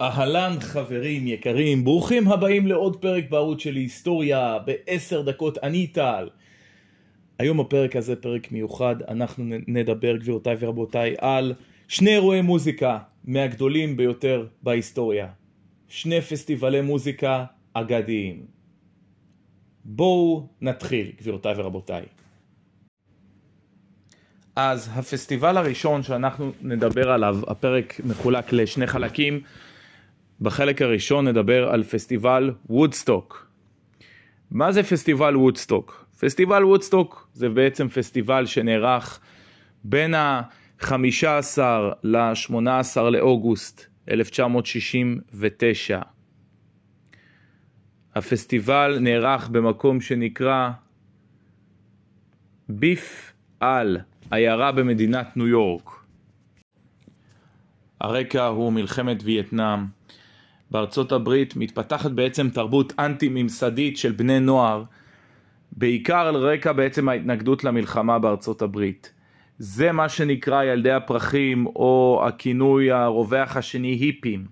אהלן חברים יקרים, ברוכים הבאים לעוד פרק בערוץ של היסטוריה בעשר דקות, אני טל. היום הפרק הזה פרק מיוחד, אנחנו נדבר גבירותיי ורבותיי על שני אירועי מוזיקה מהגדולים ביותר בהיסטוריה. שני פסטיבלי מוזיקה אגדיים. בואו נתחיל גבירותיי ורבותיי. אז הפסטיבל הראשון שאנחנו נדבר עליו, הפרק מחולק לשני חלקים. בחלק הראשון נדבר על פסטיבל וודסטוק. מה זה פסטיבל וודסטוק? פסטיבל וודסטוק זה בעצם פסטיבל שנערך בין ה-15 ל-18 לאוגוסט 1969. הפסטיבל נערך במקום שנקרא בת'ל עיירה במדינת ניו יורק. הרקע הוא מלחמת וייטנאם. בארצות הברית מתפתחת בעצם תרבות אנטי ממסדית של בני נוער, בעיקר על רקע בעצם ההתנגדות למלחמה בארצות הברית. זה מה שנקרא ילדי הפרחים או הכינוי הרווח השני היפים,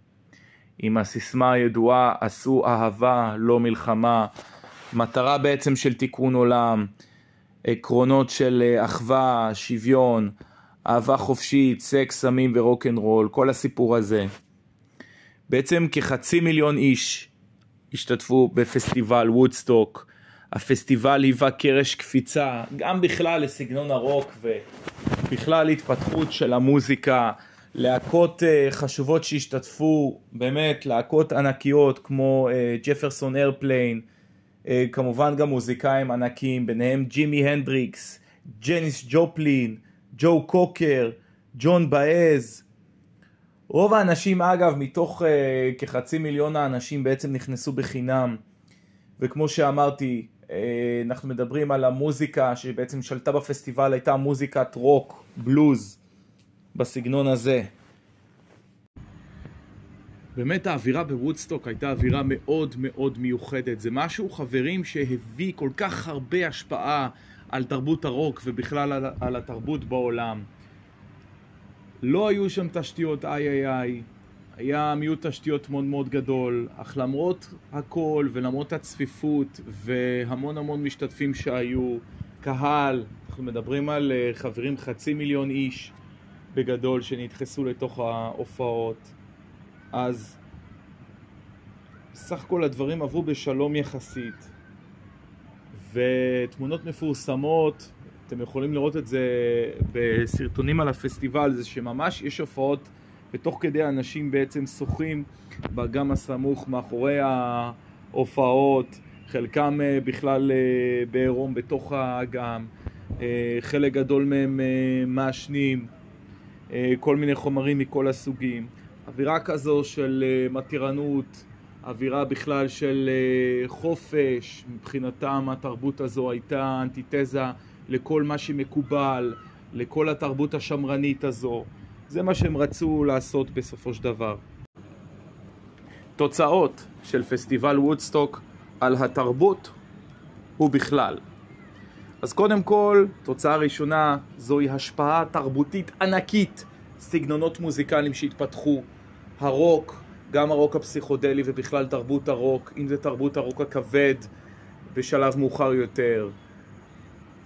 עם הסיסמה הידועה עשו אהבה לא מלחמה, מטרה בעצם של תיקון עולם, עקרונות של אה, אחווה, שוויון, אהבה חופשית, סקס, סמים ורוקנרול, כל הסיפור הזה. בעצם כחצי מיליון איש השתתפו בפסטיבל וודסטוק. הפסטיבל היווה קרש קפיצה גם בכלל לסגנון הרוק ובכלל התפתחות של המוזיקה. להקות אה, חשובות שהשתתפו, באמת להקות ענקיות כמו אה, Jefferson Airplane, אה, כמובן גם מוזיקאים ענקיים, ביניהם ג'ימי הנדריקס, ג'ניס ג'ופלין, ג'ו קוקר, ג'ון באז, רוב האנשים אגב מתוך אה, כחצי מיליון האנשים בעצם נכנסו בחינם. וכמו שאמרתי אה, אנחנו מדברים על המוזיקה שבעצם שלטה בפסטיבל הייתה מוזיקת רוק, בלוז בסגנון הזה. באמת האווירה בוודסטוק הייתה אווירה מאוד מאוד מיוחדת. זה משהו חברים שהביא כל כך הרבה השפעה על תרבות הרוק ובכלל על, על התרבות בעולם לא היו שם תשתיות איי איי איי, היה מיעוט תשתיות מאוד מאוד גדול, אך למרות הכל ולמרות הצפיפות והמון המון משתתפים שהיו, קהל, אנחנו מדברים על אה, חברים חצי מיליון איש בגדול שנדחסו לתוך ההופעות, אז סך הכל הדברים עברו בשלום יחסית ותמונות מפורסמות אתם יכולים לראות את זה בסרטונים על הפסטיבל, זה שממש יש הופעות ותוך כדי אנשים בעצם שוחים באגם הסמוך מאחורי ההופעות, חלקם אה, בכלל אה, בעירום בתוך האגם, אה, חלק גדול מהם מעשנים, כל מיני חומרים מכל הסוגים. אווירה כזו של מתירנות, אווירה בכלל של חופש, מבחינתם התרבות הזו הייתה אנטיתזה לכל מה שמקובל, לכל התרבות השמרנית הזו. זה מה שהם רצו לעשות בסופו של דבר. תוצאות של פסטיבל וודסטוק על התרבות ובכלל. אז קודם כל, תוצאה ראשונה זוהי השפעה תרבותית ענקית, סגנונות מוזיקליים שהתפתחו, הרוק, גם הרוק הפסיכודלי ובכלל תרבות הרוק, אם זה תרבות הרוק הכבד בשלב מאוחר יותר,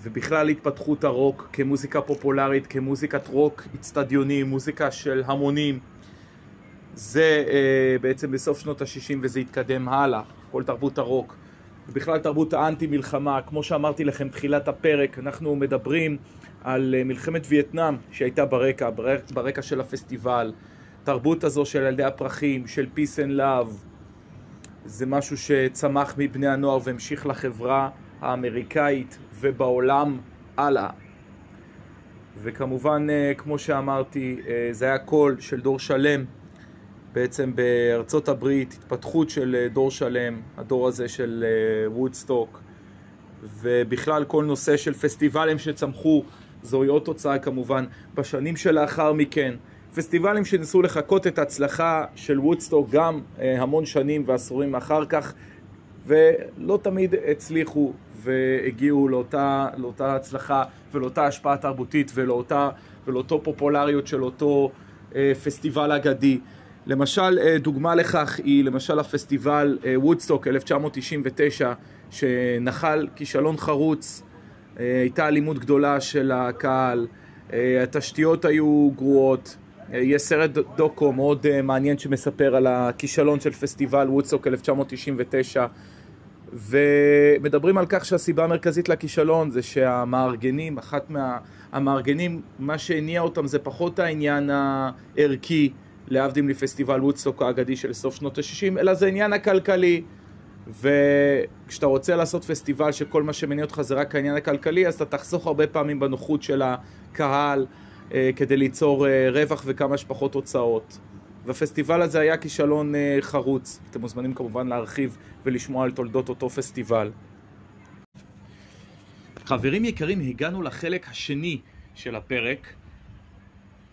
ובכלל התפתחות הרוק כמוזיקה פופולרית, כמוזיקת רוק אצטדיונים, מוזיקה של המונים. זה אה, בעצם בסוף שנות ה-60 וזה התקדם הלאה, כל תרבות הרוק. ובכלל תרבות האנטי מלחמה, כמו שאמרתי לכם תחילת הפרק, אנחנו מדברים על אה, מלחמת וייטנאם שהייתה ברקע, ברקע של הפסטיבל. תרבות הזו של ילדי הפרחים, של peace and love, זה משהו שצמח מבני הנוער והמשיך לחברה האמריקאית ובעולם הלאה. וכמובן, אה, כמו שאמרתי, אה, זה היה קול של דור שלם, בעצם בארצות הברית, התפתחות של אה, דור שלם, הדור הזה של וודסטוק, ובכלל כל נושא של פסטיבלים שצמחו, זוהי עוד תוצאה כמובן. בשנים שלאחר מכן, פסטיבלים שניסו לחקות את ההצלחה של וודסטוק גם המון שנים ועשורים אחר כך, ולא תמיד הצליחו, והגיעו לאותה, לאותה הצלחה ולאותה השפעה תרבותית ולאותה, ולאותו פופולריות של אותו אה, פסטיבל אגדי. למשל, אה, דוגמה לכך היא למשל הפסטיבל וודסטוק 1999, שנחל כישלון חרוץ, הייתה אלימות גדולה של הקהל, התשתיות היו גרועות, יש סרט דוקו מאוד מעניין שמספר על הכישלון של פסטיבל וודסטוק 1999 ומדברים על כך שהסיבה המרכזית לכישלון זה שהמארגנים, אחת מהמארגנים, מה שהניע אותם זה פחות העניין הערכי להבדיל מפסטיבל וודסטוק האגדי של סוף שנות ה-60, אלא זה העניין הכלכלי. וכשאתה רוצה לעשות פסטיבל שכל מה שמניע אותך זה רק העניין הכלכלי, אז אתה תחסוך הרבה פעמים בנוחות של הקהל אה, כדי ליצור אה, רווח וכמה שפחות הוצאות. והפסטיבל הזה היה כישלון אה, חרוץ. אתם מוזמנים כמובן להרחיב ולשמוע על תולדות אותו פסטיבל. חברים יקרים, הגענו לחלק השני של הפרק.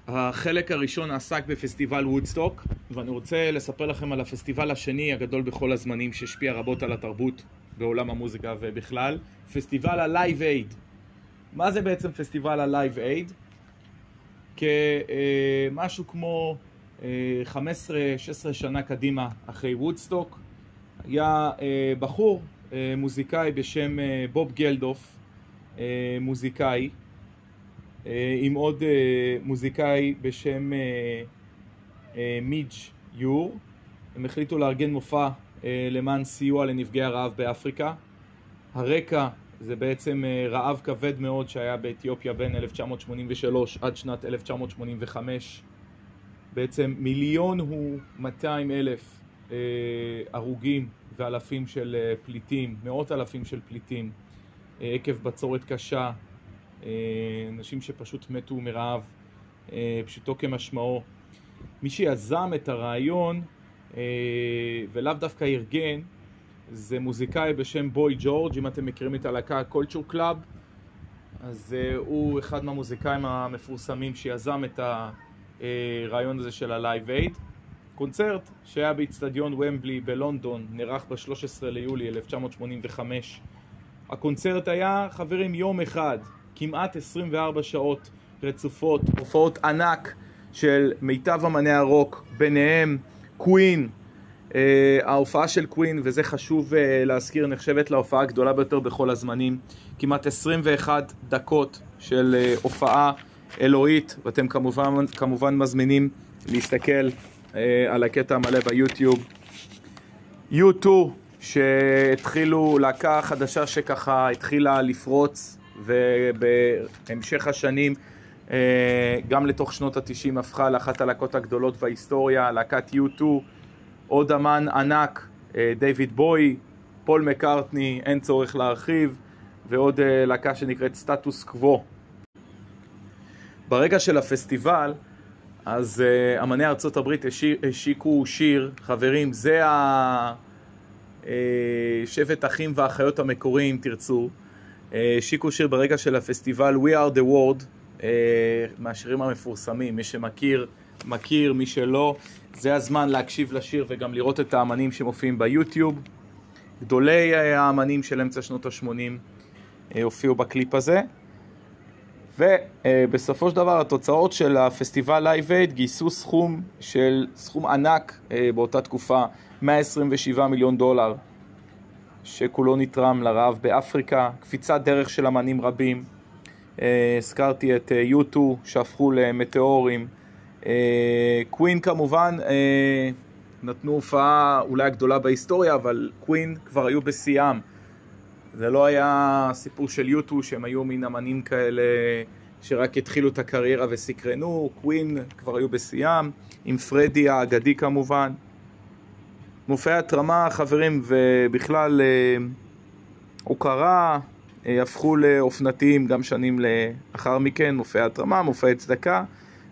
החלק הראשון עסק בפסטיבל וודסטוק, ואני רוצה לספר לכם על הפסטיבל השני הגדול בכל הזמנים שהשפיע רבות על התרבות בעולם המוזיקה ובכלל, פסטיבל ה Live Aid. מה זה בעצם פסטיבל ה Live Aid? כמשהו כמו 15-16 שנה קדימה אחרי וודסטוק, היה אה, בחור, אה, מוזיקאי בשם אה, בוב גלדוף, מוזיקאי, עם עוד מוזיקאי בשם מידג' יור. הם החליטו לארגן מופע למען סיוע לנפגעי הרעב באפריקה. הרקע זה בעצם רעב כבד מאוד שהיה באתיופיה בין 1983 עד שנת 1985. בעצם מיליון הוא 200 אלף אה, הרוגים ואלפים של אה, פליטים, מאות אלפים של פליטים אה, עקב בצורת קשה, אה, אנשים שפשוט מתו מרעב, אה, פשוטו כמשמעו. מי שיזם את הרעיון אה, ולאו דווקא ארגן זה מוזיקאי בשם בוי ג'ורג', אם אתם מכירים את הלהקה קולצ'ור קלאב אז אה, הוא אחד מהמוזיקאים המפורסמים שיזם את ה... הרעיון הזה של הלייב אייד. קונצרט שהיה באיצטדיון ומבלי בלונדון, נערך ב-13 ליולי 1985. הקונצרט היה, חברים, יום אחד, כמעט 24 שעות רצופות, הופעות ענק של מיטב אמני הרוק, ביניהם קווין, Uh, ההופעה של קווין, וזה חשוב uh, להזכיר, נחשבת להופעה הגדולה ביותר בכל הזמנים. כמעט 21 דקות של uh, הופעה אלוהית, ואתם כמובן, כמובן מזמינים להסתכל אה, על הקטע המלא ביוטיוב. U2 שהתחילו, להקה חדשה שככה התחילה לפרוץ ובהמשך השנים אה, גם לתוך שנות התשעים הפכה לאחת הלהקות הגדולות בהיסטוריה, להקת U2, עוד אמן ענק, אה, דיוויד בוי, פול מקארטני, אין צורך להרחיב, ועוד אה, להקה שנקראת סטטוס קוו. ברגע של הפסטיבל, אז uh, אמני ארצות הברית השיקו שיר, חברים, זה השבט אה, אחים ואחיות המקורי, אם תרצו. אה, השיקו שיר ברגע של הפסטיבל We are the world, אה, מהשירים המפורסמים, מי שמכיר, מכיר, מי שלא, זה הזמן להקשיב לשיר וגם לראות את האמנים שמופיעים ביוטיוב. גדולי האמנים של אמצע שנות ה-80 הופיעו בקליפ הזה. ובסופו של דבר התוצאות של הפסטיבל לייב אייד גייסו סכום של סכום ענק אה, באותה תקופה, 127 מיליון דולר, שכולו נתרם לרעב באפריקה, קפיצת דרך של אמנים רבים. אה, הזכרתי את U2 אה, שהפכו למטאורים. קווין כמובן נתנו הופעה אולי הגדולה בהיסטוריה, אבל קווין כבר היו בשיאם. זה לא היה סיפור של יוטו שהם היו מין אמנים כאלה שרק התחילו את הקריירה וסקרנו, קווין כבר היו בשיאם, עם פרדי האגדי כמובן. מופעי התרמה, חברים, ובכלל אה, הוקרה אה, הפכו לאופנתיים גם שנים לאחר מכן, מופעי התרמה, מופעי צדקה,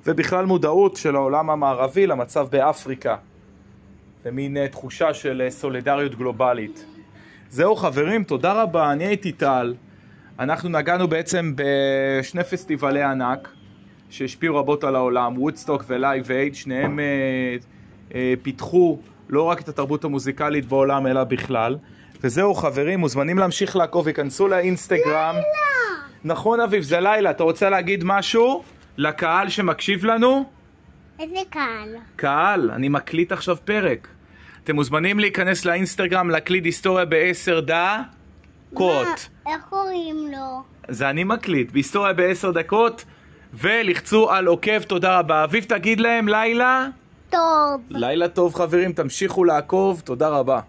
ובכלל מודעות של העולם המערבי למצב באפריקה, ומין אה, תחושה של סולידריות גלובלית. זהו חברים, תודה רבה, אני הייתי טל. אנחנו נגענו בעצם בשני פסטיבלי ענק שהשפיעו רבות על העולם, וודסטוק ולייב אייד, שניהם אה, אה, פיתחו לא רק את התרבות המוזיקלית בעולם אלא בכלל. וזהו חברים, מוזמנים להמשיך לעקוב, תיכנסו לאינסטגרם. לילה! נכון אביב, זה לילה, אתה רוצה להגיד משהו לקהל שמקשיב לנו? איזה קהל. קהל, אני מקליט עכשיו פרק. אתם מוזמנים להיכנס לאינסטגרם, להקליט היסטוריה בעשר דקות. מה? איך קוראים לו? זה אני מקליט, בהיסטוריה בעשר דקות, ולחצו על עוקב, תודה רבה. אביב, תגיד להם לילה. טוב. לילה טוב חברים, תמשיכו לעקוב, תודה רבה.